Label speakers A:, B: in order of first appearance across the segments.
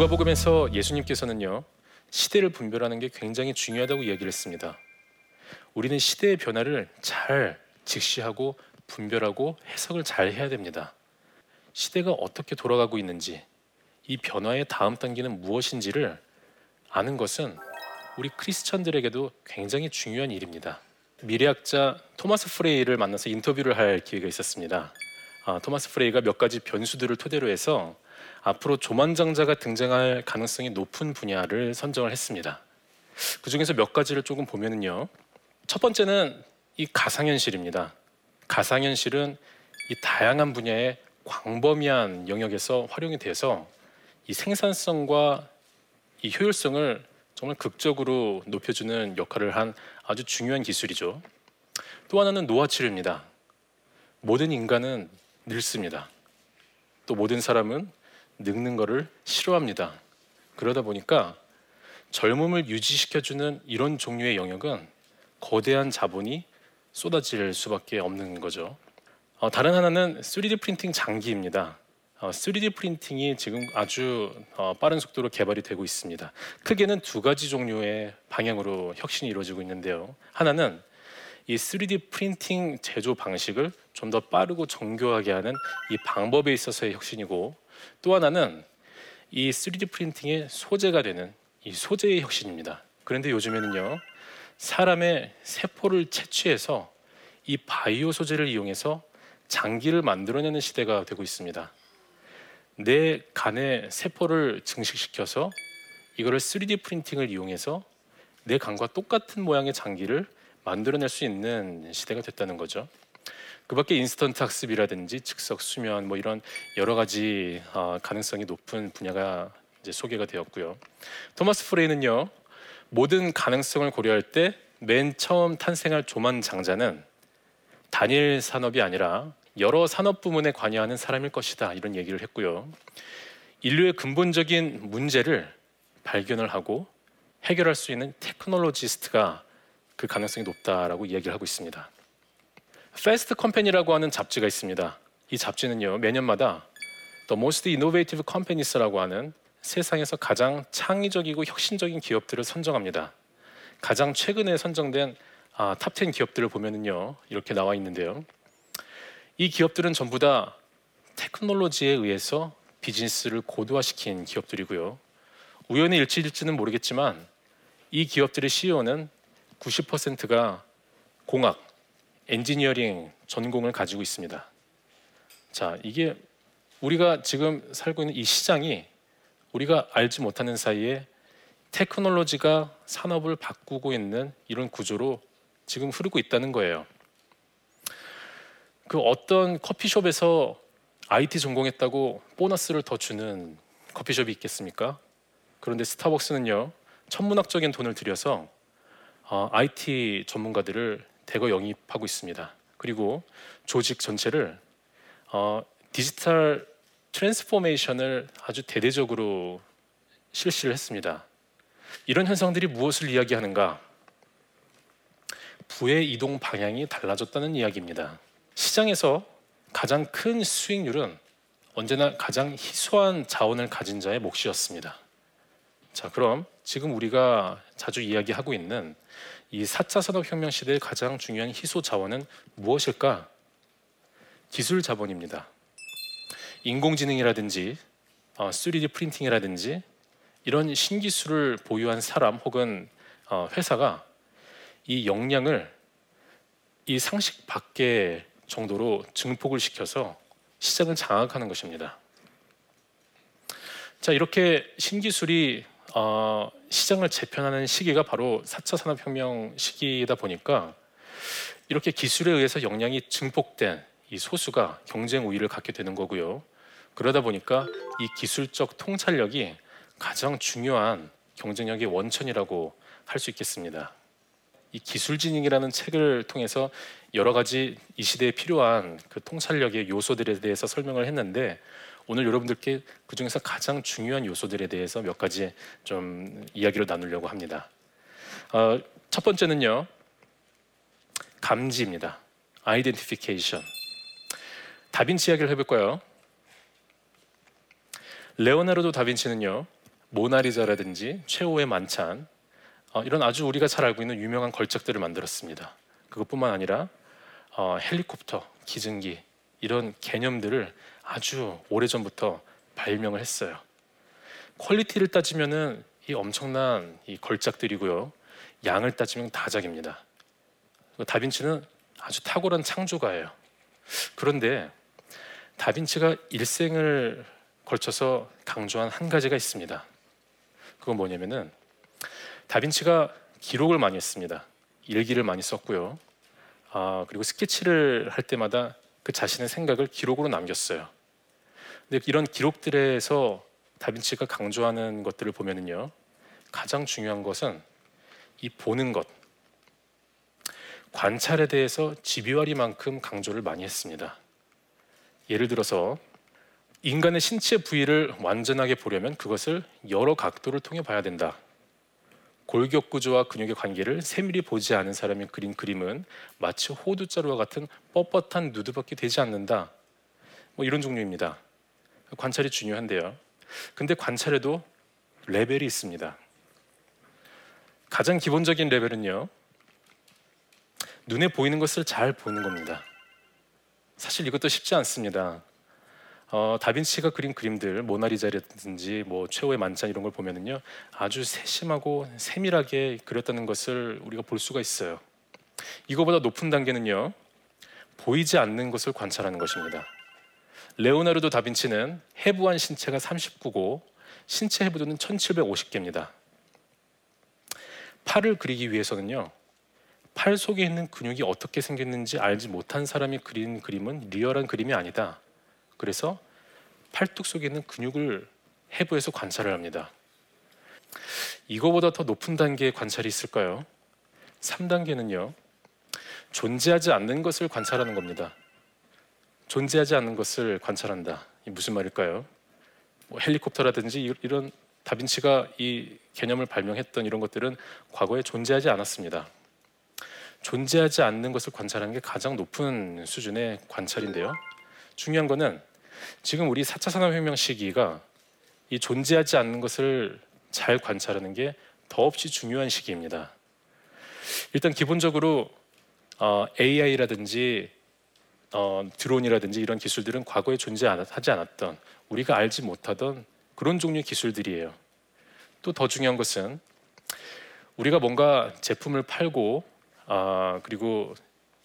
A: 누가복음에서 예수님께서는요 시대를 분별하는 게 굉장히 중요하다고 이야기를 했습니다. 우리는 시대의 변화를 잘 직시하고 분별하고 해석을 잘 해야 됩니다. 시대가 어떻게 돌아가고 있는지 이 변화의 다음 단계는 무엇인지를 아는 것은 우리 크리스천들에게도 굉장히 중요한 일입니다. 미래학자 토마스 프레이를 만나서 인터뷰를 할 기회가 있었습니다. 아, 토마스 프레이가 몇 가지 변수들을 토대로 해서 앞으로 조만장자가 등장할 가능성이 높은 분야를 선정을 했습니다. 그 중에서 몇 가지를 조금 보면은요. 첫 번째는 이 가상현실입니다. 가상현실은 이 다양한 분야의 광범위한 영역에서 활용이 돼서 이 생산성과 이 효율성을 정말 극적으로 높여주는 역할을 한 아주 중요한 기술이죠. 또 하나는 노화 치료입니다. 모든 인간은 늙습니다. 또 모든 사람은 늙는 것을 싫어합니다. 그러다 보니까 젊음을 유지시켜주는 이런 종류의 영역은 거대한 자본이 쏟아질 수밖에 없는 거죠. 어, 다른 하나는 3D 프린팅 장기입니다. 어, 3D 프린팅이 지금 아주 어, 빠른 속도로 개발이 되고 있습니다. 크게는 두 가지 종류의 방향으로 혁신이 이루어지고 있는데요. 하나는 이 3D 프린팅 제조 방식을 좀 더 빠르고 정교하게 하는 이 방법에 있어서의 혁신이고 또 하나는 이 3D 프린팅의 소재가 되는 이 소재의 혁신입니다. 그런데 요즘에는요 사람의 세포를 채취해서 이 바이오 소재를 이용해서 장기를 만들어내는 시대가 되고 있습니다. 내 간의 세포를 증식시켜서 이거를 3D 프린팅을 이용해서 내 간과 똑같은 모양의 장기를 만들어낼 수 있는 시대가 됐다는 거죠. 그 밖에 인스턴트 학습이라든지 즉석 수면 뭐 이런 여러 가지 어, 가능성이 높은 분야가 이제 소개가 되었고요. 토마스 프레이는요 모든 가능성을 고려할 때 맨 처음 탄생할 조만 장자는 단일 산업이 아니라 여러 산업 부문에 관여하는 사람일 것이다 이런 얘기를 했고요. 인류의 근본적인 문제를 발견을 하고 해결할 수 있는 technologist가 그 가능성이 높다라고 이야기를 하고 있습니다. Fast Company라고 하는 잡지가 있습니다. 이 잡지는요 매년마다 The Most Innovative Companies라고 하는 세상에서 가장 창의적이고 혁신적인 기업들을 선정합니다. 가장 최근에 선정된 아, top 10 기업들을 보면은요 이렇게 나와 있는데요. 이 기업들은 전부 다 테크놀로지에 의해서 비즈니스를 고도화시킨 기업들이고요. 우연의 일치일지는 모르겠지만 이 기업들의 CEO는 90%가 공학, 엔지니어링 전공을 가지고 있습니다. 자, 이게 우리가 지금 살고 있는 이 시장이 우리가 알지 못하는 사이에 테크놀로지가 산업을 바꾸고 있는 이런 구조로 지금 흐르고 있다는 거예요. 그 어떤 커피숍에서 IT 전공했다고 보너스를 더 주는 커피숍이 있겠습니까? 그런데 스타벅스는요 천문학적인 돈을 들여서 어, IT 전문가들을 대거 영입하고 있습니다. 그리고 조직 전체를 어, digital transformation을 아주 대대적으로 실시를 했습니다. 이런 현상들이 무엇을 이야기하는가? 부의 이동 방향이 달라졌다는 이야기입니다. 시장에서 가장 큰 수익률은 언제나 가장 희소한 자원을 가진 자의 몫이었습니다. 자, 그럼 지금 우리가 자주 이야기하고 있는 이 4차 산업혁명 시대의 가장 중요한 희소 자원은 무엇일까? 기술 자본입니다. 인공지능이라든지 3D 어, 프린팅이라든지 이런 신기술을 보유한 사람 혹은 어, 회사가 이 역량을 이 상식 밖의 정도로 증폭을 시켜서 시장을 장악하는 것입니다. 자 이렇게 신기술이 어, 시장을 재편하는 시기가 바로 4차 산업혁명 시기다 보니까 이렇게 기술에 의해서 역량이 증폭된 이 소수가 경쟁 우위를 갖게 되는 거고요. 그러다 보니까 이 기술적 통찰력이 가장 중요한 경쟁력의 원천이라고 할 수 있겠습니다. 이 기술진흥이라는 책을 통해서 여러 가지 이 시대에 필요한 그 통찰력의 요소들에 대해서 설명을 했는데 오늘 여러분들께 그 중에서 가장 중요한 요소들에 대해서 몇 가지 좀 이야기를 나누려고 합니다. 어, 첫 번째는요, 감지입니다. 아이덴티피케이션. 다빈치 이야기를 해볼 거예요. 레오나르도 다빈치는요, 모나리자라든지 최후의 만찬 어, 이런 아주 우리가 잘 알고 있는 유명한 걸작들을 만들었습니다. 그것뿐만 아니라 어, 헬리콥터, 기증기 이런 개념들을 아주 오래전부터 발명을 했어요. quality를 따지면은 이 엄청난 이 걸작들이고요. 양을 따지면 다작입니다. 다빈치는 아주 탁월한 창조가예요. 그런데 다빈치가 일생을 걸쳐서 강조한 한 가지가 있습니다. 그건 뭐냐면은 다빈치가 기록을 많이 했습니다. 일기를 많이 썼고요. 아, 그리고 스케치를 할 때마다 그 자신의 생각을 기록으로 남겼어요. 근데 이런 기록들에서 다빈치가 강조하는 것들을 보면은요. 가장 중요한 것은 이 보는 것, 관찰에 대해서 집요하리만큼 강조를 많이 했습니다. 예를 들어서 인간의 신체 부위를 완전하게 보려면 그것을 여러 각도를 통해 봐야 된다. 골격 구조와 근육의 관계를 세밀히 보지 않은 사람이 그린 그림은 마치 호두자루와 같은 뻣뻣한 누드밖에 되지 않는다. 뭐 이런 종류입니다. 관찰이 중요한데요. 근데 관찰에도 레벨이 있습니다. 가장 기본적인 레벨은요. 눈에 보이는 것을 잘 보는 겁니다. 사실 이것도 쉽지 않습니다. 어, 다빈치가 그린 그림들 모나리자라든지 뭐 최후의 만찬 이런 걸 보면은요 아주 세심하고 세밀하게 그렸다는 것을 우리가 볼 수가 있어요. 이거보다 높은 단계는요 보이지 않는 것을 관찰하는 것입니다. 레오나르도 다빈치는 해부한 신체가 39고 신체 해부도는 1750개입니다. 팔을 그리기 위해서는요 팔 속에 있는 근육이 어떻게 생겼는지 알지 못한 사람이 그린 그림은 리얼한 그림이 아니다. 그래서 팔뚝 속에 있는 근육을 해부해서 관찰을 합니다. 이거보다 더 높은 단계의 관찰이 있을까요? 3단계는요. 존재하지 않는 것을 관찰하는 겁니다. 존재하지 않는 것을 관찰한다. 이 무슨 말일까요? 뭐 헬리콥터라든지 이런 다빈치가 이 개념을 발명했던 이런 것들은 과거에 존재하지 않았습니다. 존재하지 않는 것을 관찰하는 게 가장 높은 수준의 관찰인데요. 중요한 거는 지금 우리 4차 산업혁명 시기가 이 존재하지 않는 것을 잘 관찰하는 게 더없이 중요한 시기입니다. 일단 기본적으로 어, AI라든지 어, 드론이라든지 이런 기술들은 과거에 존재하지 않았던 우리가 알지 못하던 그런 종류의 기술들이에요. 또 더 중요한 것은 우리가 뭔가 제품을 팔고 어, 그리고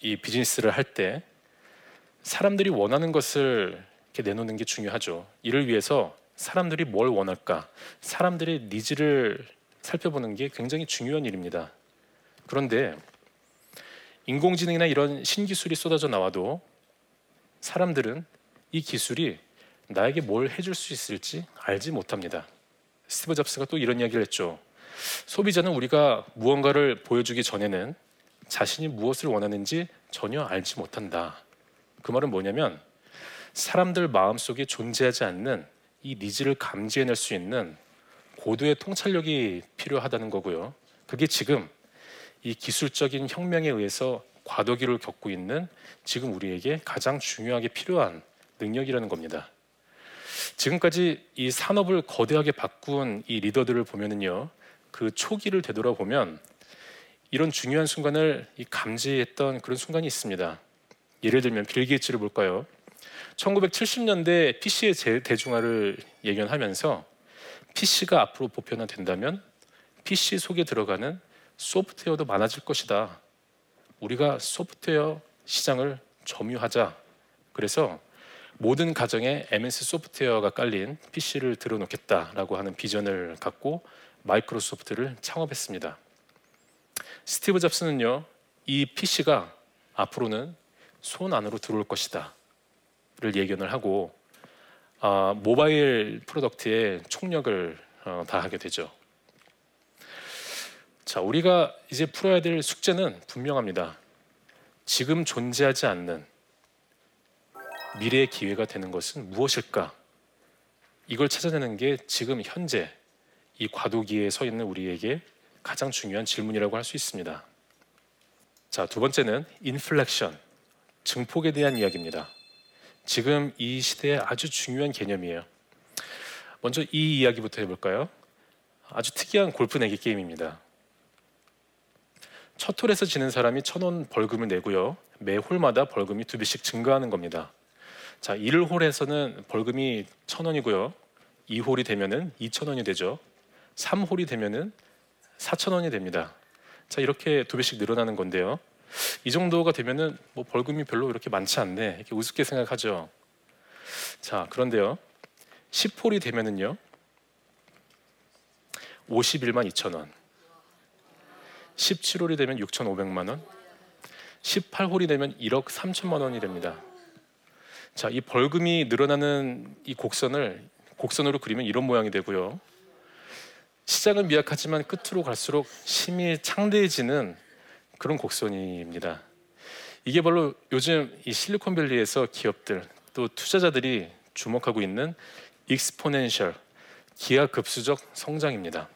A: 이 비즈니스를 할 때 사람들이 원하는 것을 이렇게 내놓는 게 중요하죠. 이를 위해서 사람들이 뭘 원할까? 사람들의 needs를 살펴보는 게 굉장히 중요한 일입니다. 그런데 인공지능이나 이런 신기술이 쏟아져 나와도 사람들은 이 기술이 나에게 뭘 해줄 수 있을지 알지 못합니다. 스티브 잡스가 또 이런 이야기를 했죠. 소비자는 우리가 무언가를 보여주기 전에는 자신이 무엇을 원하는지 전혀 알지 못한다. 그 말은 뭐냐면 사람들 마음속에 존재하지 않는 이 needs를 감지해낼 수 있는 고도의 통찰력이 필요하다는 거고요. 그게 지금 이 기술적인 혁명에 의해서 과도기를 겪고 있는 지금 우리에게 가장 중요하게 필요한 능력이라는 겁니다. 지금까지 이 산업을 거대하게 바꾼 이 리더들을 보면은요, 그 초기를 되돌아보면 이런 중요한 순간을 감지했던 그런 순간이 있습니다. 예를 들면 빌 게이츠를 볼까요? 1970년대 PC의 대중화를 예견하면서 PC가 앞으로 보편화된다면 PC 속에 들어가는 소프트웨어도 많아질 것이다. 우리가 소프트웨어 시장을 점유하자. 그래서 모든 가정에 MS 소프트웨어가 깔린 PC를 들어놓겠다라고 하는 비전을 갖고 마이크로소프트를 창업했습니다. 스티브 잡스는요, 이 PC가 앞으로는 손 안으로 들어올 것이다. 를 예견을 하고 어, mobile product에 총력을 어, 다하게 되죠. 자, 우리가 이제 풀어야 될 숙제는 분명합니다. 지금 존재하지 않는 미래의 기회가 되는 것은 무엇일까? 이걸 찾아내는 게 지금 현재 이 과도기에 서 있는 우리에게 가장 중요한 질문이라고 할 수 있습니다. 자, 두 번째는 인플렉션, 증폭에 대한 이야기입니다. 지금 이 시대에 아주 중요한 개념이에요. 먼저 이 이야기부터 해볼까요? 아주 특이한 골프 내기 게임입니다. 첫 홀에서 지는 사람이 천 원 벌금을 내고요. 매 홀마다 벌금이 두 배씩 증가하는 겁니다. 자, 1홀에서는 벌금이 천 원이고요. 2홀이 되면은 2천 원이 되죠. 3홀이 되면은 4천 원이 됩니다. 자, 이렇게 두 배씩 늘어나는 건데요. 이 정도가 되면은 뭐 벌금이 별로 이렇게 많지 않네. 이렇게 우습게 생각하죠. 자, 그런데요. 10홀이 되면은요. 51만 2천 원. 17홀이 되면 6,500만 원. 18홀이 되면 1억 3천만 원이 됩니다. 자, 이 벌금이 늘어나는 이 곡선을 곡선으로 그리면 이런 모양이 되고요. 시작은 미약하지만 끝으로 갈수록 심히 창대해지는 그런 곡선입니다. 이게 바로 요즘 이 실리콘밸리에서 기업들 또 투자자들이 주목하고 있는 익스포넨셜 기하급수적 성장입니다.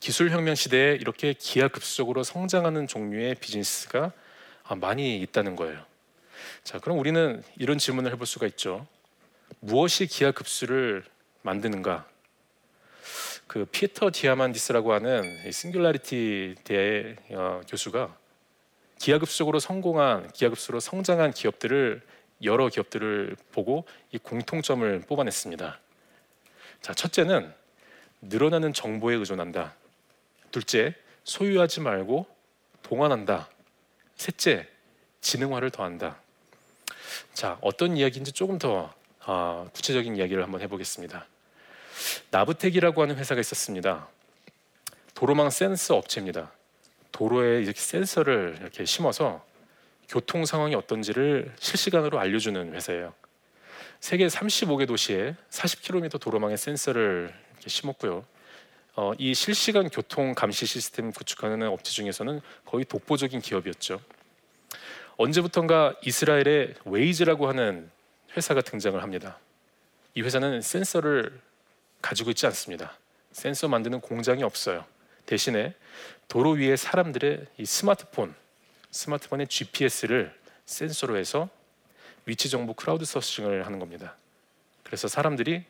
A: 기술혁명 시대에 이렇게 기하급수적으로 성장하는 종류의 비즈니스가 많이 있다는 거예요. 자, 그럼 우리는 이런 질문을 해볼 수가 있죠. 무엇이 기하급수를 만드는가? 그 피터 디아만디스라고 하는 Singularity 대 어, 교수가 기하급수적으로 성공한 기하급수로 성장한 기업들을 여러 기업들을 보고 이 공통점을 뽑아냈습니다. 자, 첫째는 늘어나는 정보에 의존한다. 둘째, 소유하지 말고 동환한다. 셋째, 지능화를 더한다. 자, 어떤 이야기인지 조금 더 어, 구체적인 이야기를 한번 해보겠습니다. 나브텍이라고 하는 회사가 있었습니다. 도로망 센서 업체입니다. 도로에 이렇게 센서를 이렇게 심어서 교통 상황이 어떤지를 실시간으로 알려주는 회사예요. 세계 35개 도시에 40km 도로망에 센서를 심었고요. 어, 이 실시간 교통 감시 시스템 구축하는 업체 중에서는 거의 독보적인 기업이었죠. 언제부턴가 이스라엘에 Waze라고 하는 회사가 등장을 합니다. 이 회사는 센서를 가지고 있지 않습니다. 센서 만드는 공장이 없어요. 대신에 도로 위에 사람들의 이 스마트폰, 스마트폰의 GPS를 센서로 해서 위치 정보 crowdsourcing을 하는 겁니다. 그래서 사람들이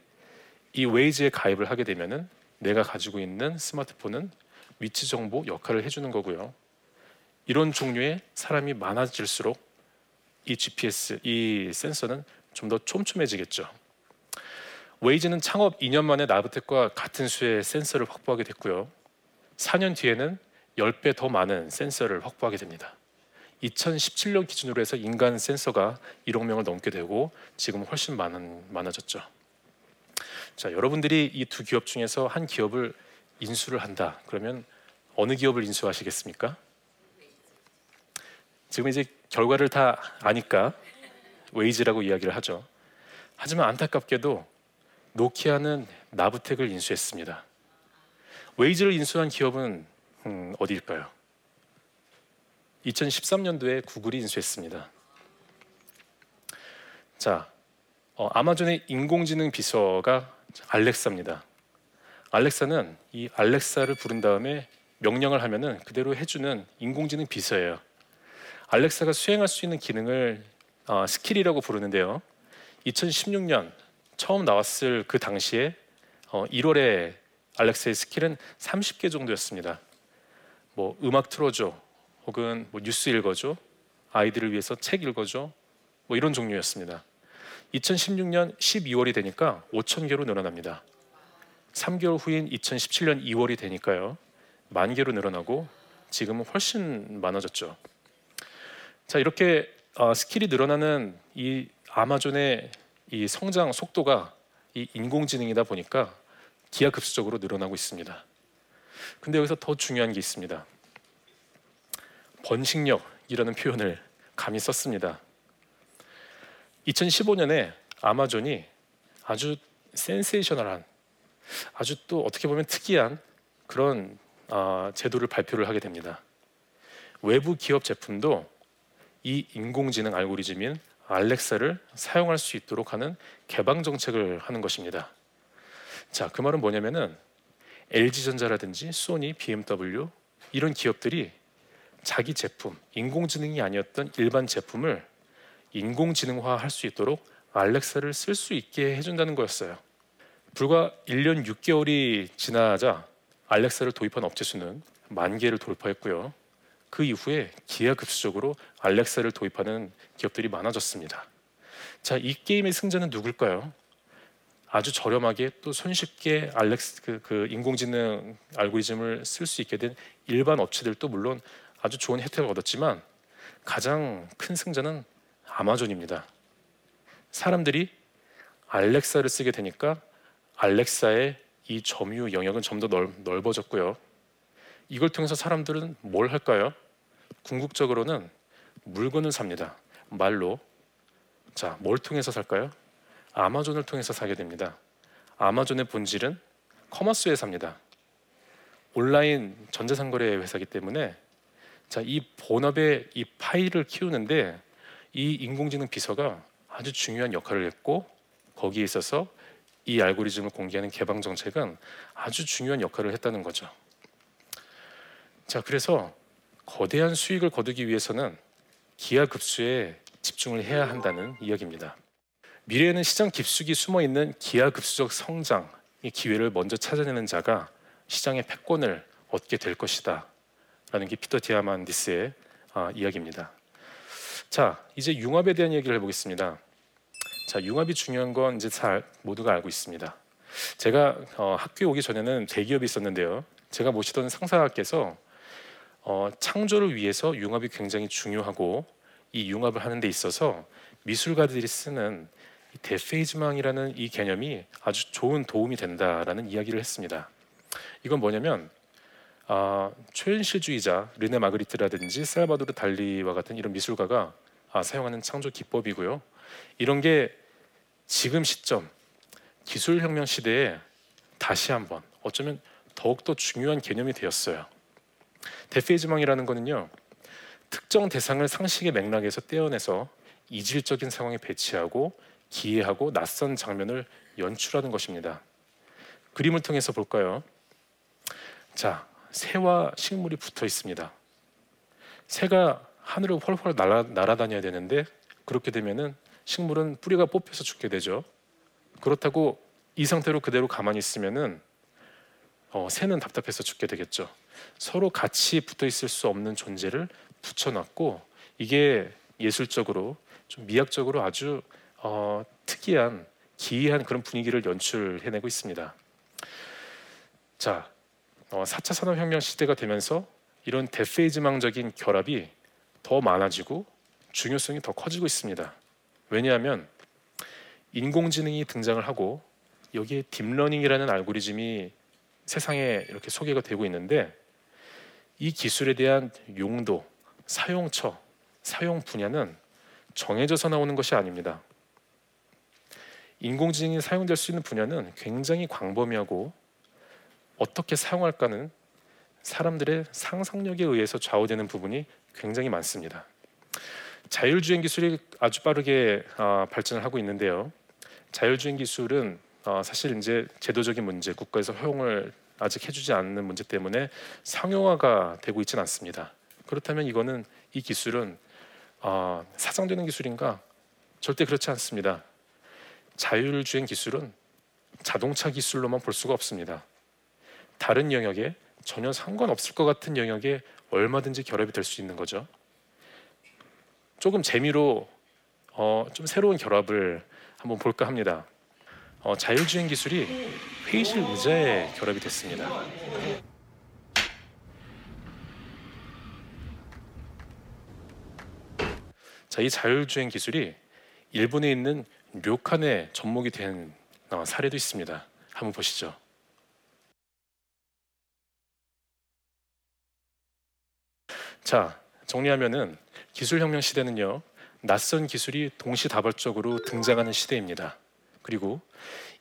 A: 이 Waze에 가입을 하게 되면은 내가 가지고 있는 스마트폰은 위치 정보 역할을 해주는 거고요. 이런 종류의 사람이 많아질수록 이 GPS, 이 센서는 좀 더 촘촘해지겠죠. Waze는 창업 2년 만에 Navteq과 같은 수의 센서를 확보하게 됐고요. 4년 뒤에는 10배 더 많은 센서를 확보하게 됩니다. 2017년 기준으로 해서 인간 센서가 1억 명을 넘게 되고 지금 훨씬 많은, 많아졌죠. 자, 여러분들이 이 두 기업 중에서 한 기업을 인수를 한다. 그러면 어느 기업을 인수하시겠습니까? 지금 이제 결과를 다 아니까 웨이즈라고 이야기를 하죠. 하지만 안타깝게도 노키아는 나브텍을 인수했습니다. Waze를 인수한 기업은 음, 어디일까요? 2013년도에 구글이 인수했습니다. 자, 어, 아마존의 인공지능 비서가 알렉사입니다. 알렉사는 이 알렉사를 부른 다음에 명령을 하면은 그대로 해주는 인공지능 비서예요. 알렉사가 수행할 수 있는 기능을 어, skill이라고 부르는데요. 2016년 처음 나왔을 그 당시에 어, 1월에 알렉사의 스킬은 30개 정도였습니다. 뭐 음악 틀어줘, 혹은 뭐 뉴스 읽어줘, 아이들을 위해서 책 읽어줘, 뭐 이런 종류였습니다. 2016년 12월이 되니까 5천 개로 늘어납니다. 3개월 후인 2017년 2월이 되니까요. 만 개로 늘어나고 지금은 훨씬 많아졌죠. 자 이렇게 어, skill이 늘어나는 이 아마존의 이 성장 속도가 이 인공지능이다 보니까 기하급수적으로 늘어나고 있습니다. 근데 여기서 더 중요한 게 있습니다. 번식력이라는 표현을 감히 썼습니다. 2015년에 아마존이 아주 센세이셔널한 아주 또 어떻게 보면 특이한 그런 어, 제도를 발표를 하게 됩니다. 외부 기업 제품도 이 인공지능 알고리즘인 알렉사를 사용할 수 있도록 하는 개방 정책을 하는 것입니다. 자, 그 말은 뭐냐면은 LG전자라든지 소니, BMW 이런 기업들이 자기 제품, 인공지능이 아니었던 일반 제품을 인공지능화 할 수 있도록 알렉사를 쓸 수 있게 해준다는 거였어요. 불과 1년 6개월이 지나자 알렉사를 도입한 업체 수는 만 개를 돌파했고요. 그 이후에 기하급수적으로 알렉사를 도입하는 기업들이 많아졌습니다. 자, 이 게임의 승자는 누굴까요? 아주 저렴하게 또 손쉽게 알렉스 그, 그 인공지능 알고리즘을 쓸 수 있게 된 일반 업체들도 물론 아주 좋은 혜택을 얻었지만 가장 큰 승자는 아마존입니다. 사람들이 알렉사를 쓰게 되니까 알렉사의 이 점유 영역은 좀 더 넓어졌고요. 이걸 통해서 사람들은 뭘 할까요? 궁극적으로는 물건을 삽니다. 말로. 자, 뭘 통해서 살까요? 아마존을 통해서 사게 됩니다. 아마존의 본질은 커머스에 삽니다. 온라인 전자상거래 회사이기 때문에 자, 이 본업의 이 파일을 키우는데 이 인공지능 비서가 아주 중요한 역할을 했고 거기에 있어서 이 알고리즘을 공개하는 개방 정책은 아주 중요한 역할을 했다는 거죠. 자, 그래서 거대한 수익을 거두기 위해서는 기하급수에 집중을 해야 한다는 이야기입니다. 미래에는 시장 깊숙이 숨어 있는 기하급수적 성장의 기회를 먼저 찾아내는 자가 시장의 패권을 얻게 될 것이다. 라는 게 피터 디아만디스의 아, 이야기입니다. 자, 이제 융합에 대한 얘기를 해보겠습니다. 자, 융합이 중요한 건 이제 잘 모두가 알고 있습니다. 제가 어, 학교에 오기 전에는 대기업에 있었는데요. 제가 모시던 상사께서 어, 창조를 위해서 융합이 굉장히 중요하고 이 융합을 하는 데 있어서 미술가들이 쓰는 dépaysement이라는 이 개념이 아주 좋은 도움이 된다라는 이야기를 했습니다. 이건 뭐냐면 아, 초현실주의자 르네 마그리트라든지 살바도르 달리와 같은 이런 미술가가 아, 사용하는 창조 기법이고요. 이런 게 지금 시점 기술혁명 시대에 다시 한번 어쩌면 더욱더 중요한 개념이 되었어요. 데페이즈망이라는 것은요 특정 대상을 상식의 맥락에서 떼어내서 이질적인 상황에 배치하고 기이하고 낯선 장면을 연출하는 것입니다. 그림을 통해서 볼까요? 자, 새와 식물이 붙어 있습니다. 새가 하늘을 훨훨 날아, 날아 다녀야 되는데 그렇게 되면은 식물은 뿌리가 뽑혀서 죽게 되죠. 그렇다고 이 상태로 그대로 가만히 있으면은 어, 새는 답답해서 죽게 되겠죠. 서로 같이 붙어 있을 수 없는 존재를 붙여놨고 이게 예술적으로 좀 미학적으로 아주 어, 특이한 기이한 그런 분위기를 연출해내고 있습니다. 자, 어, 4차 산업혁명 시대가 되면서 이런 데페이즈망적인 결합이 더 많아지고 중요성이 더 커지고 있습니다. 왜냐하면 인공지능이 등장을 하고 여기에 deep learning이라는 알고리즘이 세상에 이렇게 소개가 되고 있는데 이 기술에 대한 용도, 사용처, 사용 분야는 정해져서 나오는 것이 아닙니다. 인공지능이 사용될 수 있는 분야는 굉장히 광범위하고 어떻게 사용할까는 사람들의 상상력에 의해서 좌우되는 부분이 굉장히 많습니다. 자율주행 기술이 아주 빠르게 어, 발전을 하고 있는데요. 자율주행 기술은 어, 사실 이제 제도적인 문제, 국가에서 허용을 아직 해주지 않는 문제 때문에 상용화가 되고 있지는 않습니다. 그렇다면 이거는 이 기술은 어, 사장되는 기술인가? 절대 그렇지 않습니다. 자율주행 기술은 자동차 기술로만 볼 수가 없습니다. 다른 영역에 전혀 상관없을 것 같은 영역에 얼마든지 결합이 될 수 있는 거죠. 조금 재미로 어, 좀 새로운 결합을 한번 볼까 합니다. 어, 자율주행 기술이 회의실 의자에 결합이 됐습니다. 자, 이 자율주행 기술이 일본에 있는 료칸에 접목이 된 어, 사례도 있습니다. 한번 보시죠. 자, 정리하면은 기술혁명 시대는요, 낯선 기술이 동시다발적으로 등장하는 시대입니다. 그리고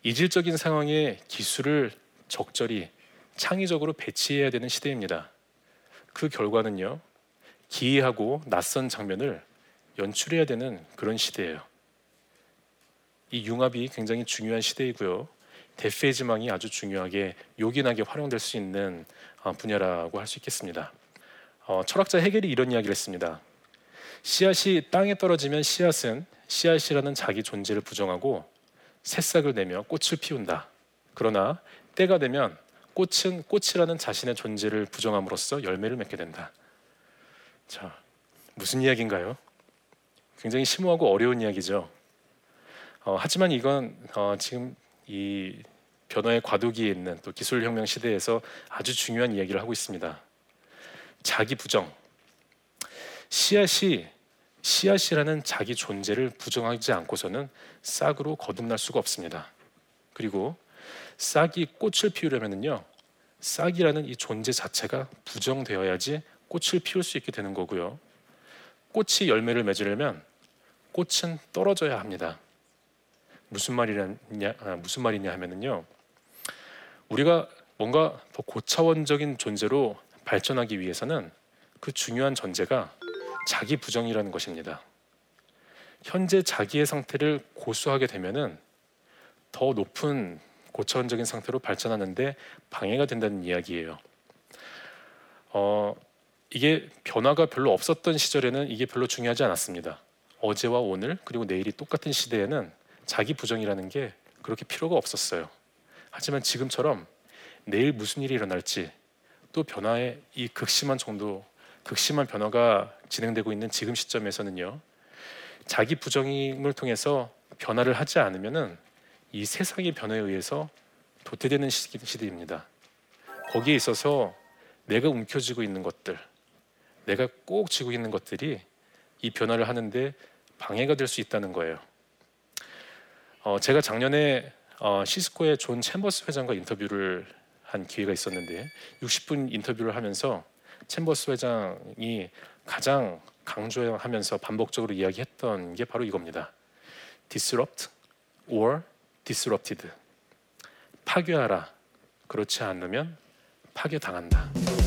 A: 이질적인 상황에 기술을 적절히 창의적으로 배치해야 되는 시대입니다. 그 결과는요, 기이하고 낯선 장면을 연출해야 되는 그런 시대예요. 이 융합이 굉장히 중요한 시대이고요. 데페이즈망이 아주 중요하게 요긴하게 활용될 수 있는 어, 분야라고 할 수 있겠습니다. 어, 철학자 해겔이 이런 이야기를 했습니다. 씨앗이 땅에 떨어지면 씨앗은 씨앗이라는 자기 존재를 부정하고 새싹을 내며 꽃을 피운다. 그러나 때가 되면 꽃은 꽃이라는 자신의 존재를 부정함으로써 열매를 맺게 된다. 자, 무슨 이야기인가요? 굉장히 심오하고 어려운 이야기죠. 어, 하지만 이건 어, 지금 이 변화의 과도기에 있는 또 기술혁명 시대에서 아주 중요한 이야기를 하고 있습니다. 자기 부정. 씨앗이 씨앗이라는 자기 존재를 부정하지 않고서는 싹으로 거듭날 수가 없습니다. 그리고 싹이 꽃을 피우려면요, 싹이라는 이 존재 자체가 부정되어야지 꽃을 피울 수 있게 되는 거고요. 꽃이 열매를 맺으려면 꽃은 떨어져야 합니다. 무슨 말이냐 아, 무슨 말이냐 하면은요. 우리가 뭔가 더 고차원적인 존재로 발전하기 위해서는 그 중요한 전제가 자기 부정이라는 것입니다. 현재 자기의 상태를 고수하게 되면은 더 높은 고차원적인 상태로 발전하는데 방해가 된다는 이야기예요. 어, 이게 변화가 별로 없었던 시절에는 이게 별로 중요하지 않았습니다. 어제와 오늘 그리고 내일이 똑같은 시대에는 자기 부정이라는 게 그렇게 필요가 없었어요. 하지만 지금처럼 내일 무슨 일이 일어날지 또 변화의 이 극심한 정도, 극심한 변화가 진행되고 있는 지금 시점에서는요. 자기 부정임을 통해서 변화를 하지 않으면은 이 세상의 변화에 의해서 도태되는 시대입니다. 거기에 있어서 내가 움켜쥐고 있는 것들, 내가 꼭 쥐고 있는 것들이 이 변화를 하는데 방해가 될 수 있다는 거예요. 어, 제가 작년에 어, 시스코의 존 챔버스 회장과 인터뷰를 한 기회가 있었는데 60분 인터뷰를 하면서 챔버스 회장이 가장 강조하면서 반복적으로 이야기했던 게 바로 이겁니다. disrupt or disrupted. 파괴하라. 그렇지 않으면 파괴당한다.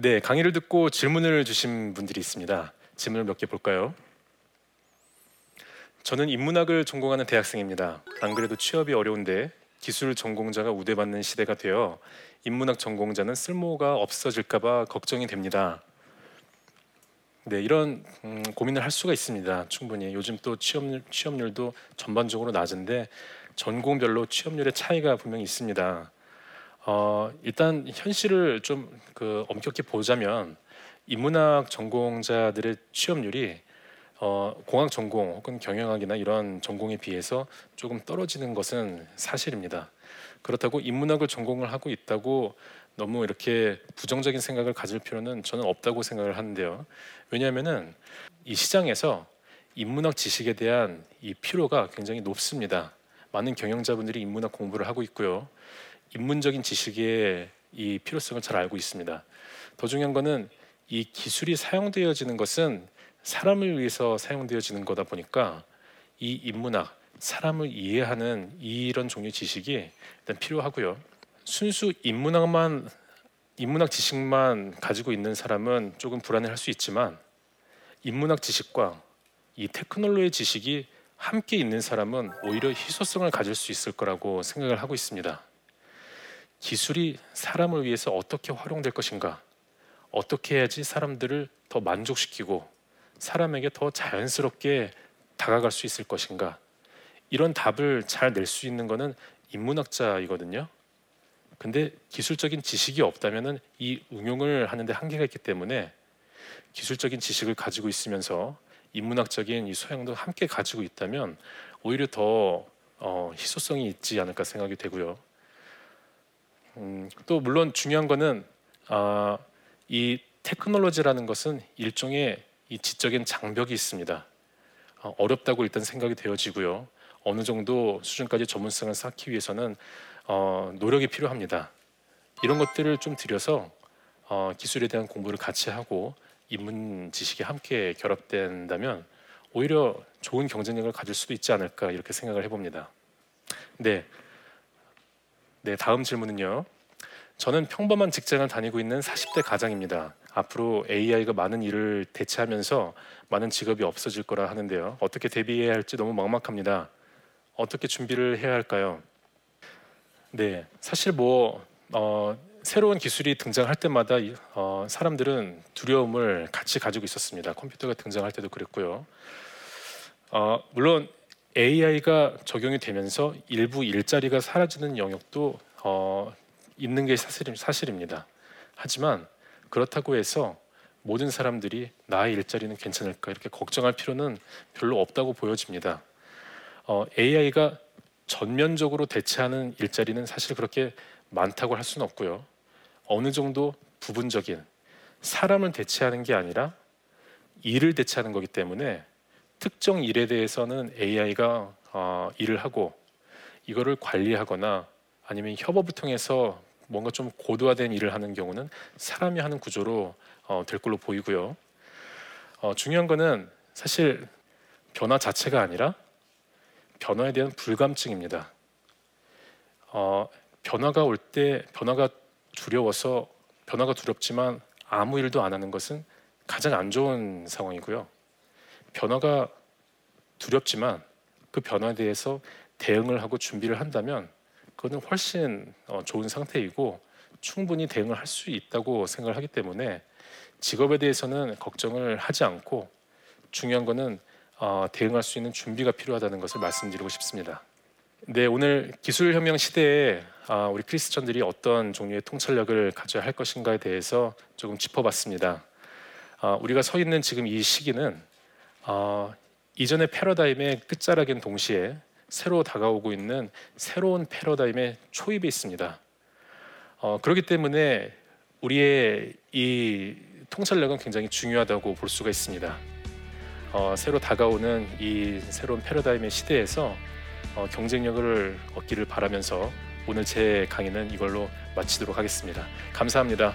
A: 네, 강의를 듣고 질문을 주신 분들이 있습니다. 질문을 몇 개 볼까요? 저는 인문학을 전공하는 대학생입니다. 안 그래도 취업이 어려운데 기술 전공자가 우대받는 시대가 되어 인문학 전공자는 쓸모가 없어질까봐 걱정이 됩니다. 네, 이런 음, 고민을 할 수가 있습니다. 충분히 요즘 또 취업률, 취업률도 전반적으로 낮은데 전공별로 취업률의 차이가 분명히 있습니다. 어, 일단 현실을 좀 그 엄격히 보자면 인문학 전공자들의 취업률이 어, 공학 전공 혹은 경영학이나 이런 전공에 비해서 조금 떨어지는 것은 사실입니다. 그렇다고 인문학을 전공을 하고 있다고 너무 이렇게 부정적인 생각을 가질 필요는 저는 없다고 생각을 하는데요. 왜냐하면은 이 시장에서 인문학 지식에 대한 이 필요가 굉장히 높습니다. 많은 경영자분들이 인문학 공부를 하고 있고요. 인문적인 지식의 이 필요성을 잘 알고 있습니다. 더 중요한 것은 이 기술이 사용되어지는 것은 사람을 위해서 사용되어지는 거다 보니까 이 인문학, 사람을 이해하는 이런 종류의 지식이 일단 필요하고요. 순수 인문학만 인문학 지식만 가지고 있는 사람은 조금 불안해할 수 있지만 인문학 지식과 이 테크놀로지 지식이 함께 있는 사람은 오히려 희소성을 가질 수 있을 거라고 생각을 하고 있습니다. 기술이 사람을 위해서 어떻게 활용될 것인가? 어떻게 해야지 사람들을 더 만족시키고 사람에게 더 자연스럽게 다가갈 수 있을 것인가? 이런 답을 잘 낼 수 있는 것은 인문학자이거든요. 근데 기술적인 지식이 없다면은 이 응용을 하는데 한계가 있기 때문에 기술적인 지식을 가지고 있으면서 인문학적인 이 소양도 함께 가지고 있다면 오히려 더 어, 희소성이 있지 않을까 생각이 되고요. 음, 또 물론 중요한 거는 아, 이 테크놀로지라는 것은 일종의 이 지적인 장벽이 있습니다. 어, 어렵다고 일단 생각이 되어지고요. 어느 정도 수준까지 전문성을 쌓기 위해서는 어, 노력이 필요합니다. 이런 것들을 좀 들여서 어, 기술에 대한 공부를 같이 하고 인문 지식이 함께 결합된다면 오히려 좋은 경쟁력을 가질 수도 있지 않을까 이렇게 생각을 해봅니다. 네, 네, 다음 질문은요. 저는 평범한 직장을 다니고 있는 40대 가장입니다. 앞으로 AI가 많은 일을 대체하면서 많은 직업이 없어질 거라 하는데요. 어떻게 대비해야 할지 너무 막막합니다. 어떻게 준비를 해야 할까요? 네, 사실 뭐 어, 새로운 기술이 등장할 때마다 어, 사람들은 두려움을 같이 가지고 있었습니다. 컴퓨터가 등장할 때도 그랬고요. 어, 물론 AI가 적용이 되면서 일부 일자리가 사라지는 영역도 어, 있는 게 사실, 사실입니다. 하지만 그렇다고 해서 모든 사람들이 나의 일자리는 괜찮을까 이렇게 걱정할 필요는 별로 없다고 보여집니다. 어, AI가 전면적으로 대체하는 일자리는 사실 그렇게 많다고 할 수는 없고요. 어느 정도 부분적인 사람을 대체하는 게 아니라 일을 대체하는 거기 때문에 특정 일에 대해서는 AI가 어, 일을 하고 이거를 관리하거나 아니면 협업을 통해서 뭔가 좀 고도화된 일을 하는 경우는 사람이 하는 구조로 어, 될 걸로 보이고요. 어, 중요한 거는 사실 변화 자체가 아니라 변화에 대한 불감증입니다. 어, 변화가 올 때 변화가 두려워서 변화가 두렵지만 아무 일도 안 하는 것은 가장 안 좋은 상황이고요. 변화가 두렵지만 그 변화에 대해서 대응을 하고 준비를 한다면 그거는 훨씬 어, 좋은 상태이고 충분히 대응을 할 수 있다고 생각을 하기 때문에 직업에 대해서는 걱정을 하지 않고 중요한 거는 어, 대응할 수 있는 준비가 필요하다는 것을 말씀드리고 싶습니다. 네, 오늘 기술 혁명 시대에 아, 우리 크리스천들이 어떤 종류의 통찰력을 가져야 할 것인가에 대해서 조금 짚어봤습니다. 아, 우리가 서 있는 지금 이 시기는 어, 이전의 패러다임의 끝자락인 동시에 새로 다가오고 있는 새로운 패러다임의 초입에 있습니다. 어, 그렇기 때문에 우리의 이 통찰력은 굉장히 중요하다고 볼 수가 있습니다. 어, 새로 다가오는 이 새로운 패러다임의 시대에서 어, 경쟁력을 얻기를 바라면서 오늘 제 강의는 이걸로 마치도록 하겠습니다. 감사합니다.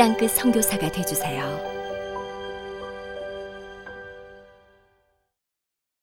B: 땅끝 선교사가 되주세요.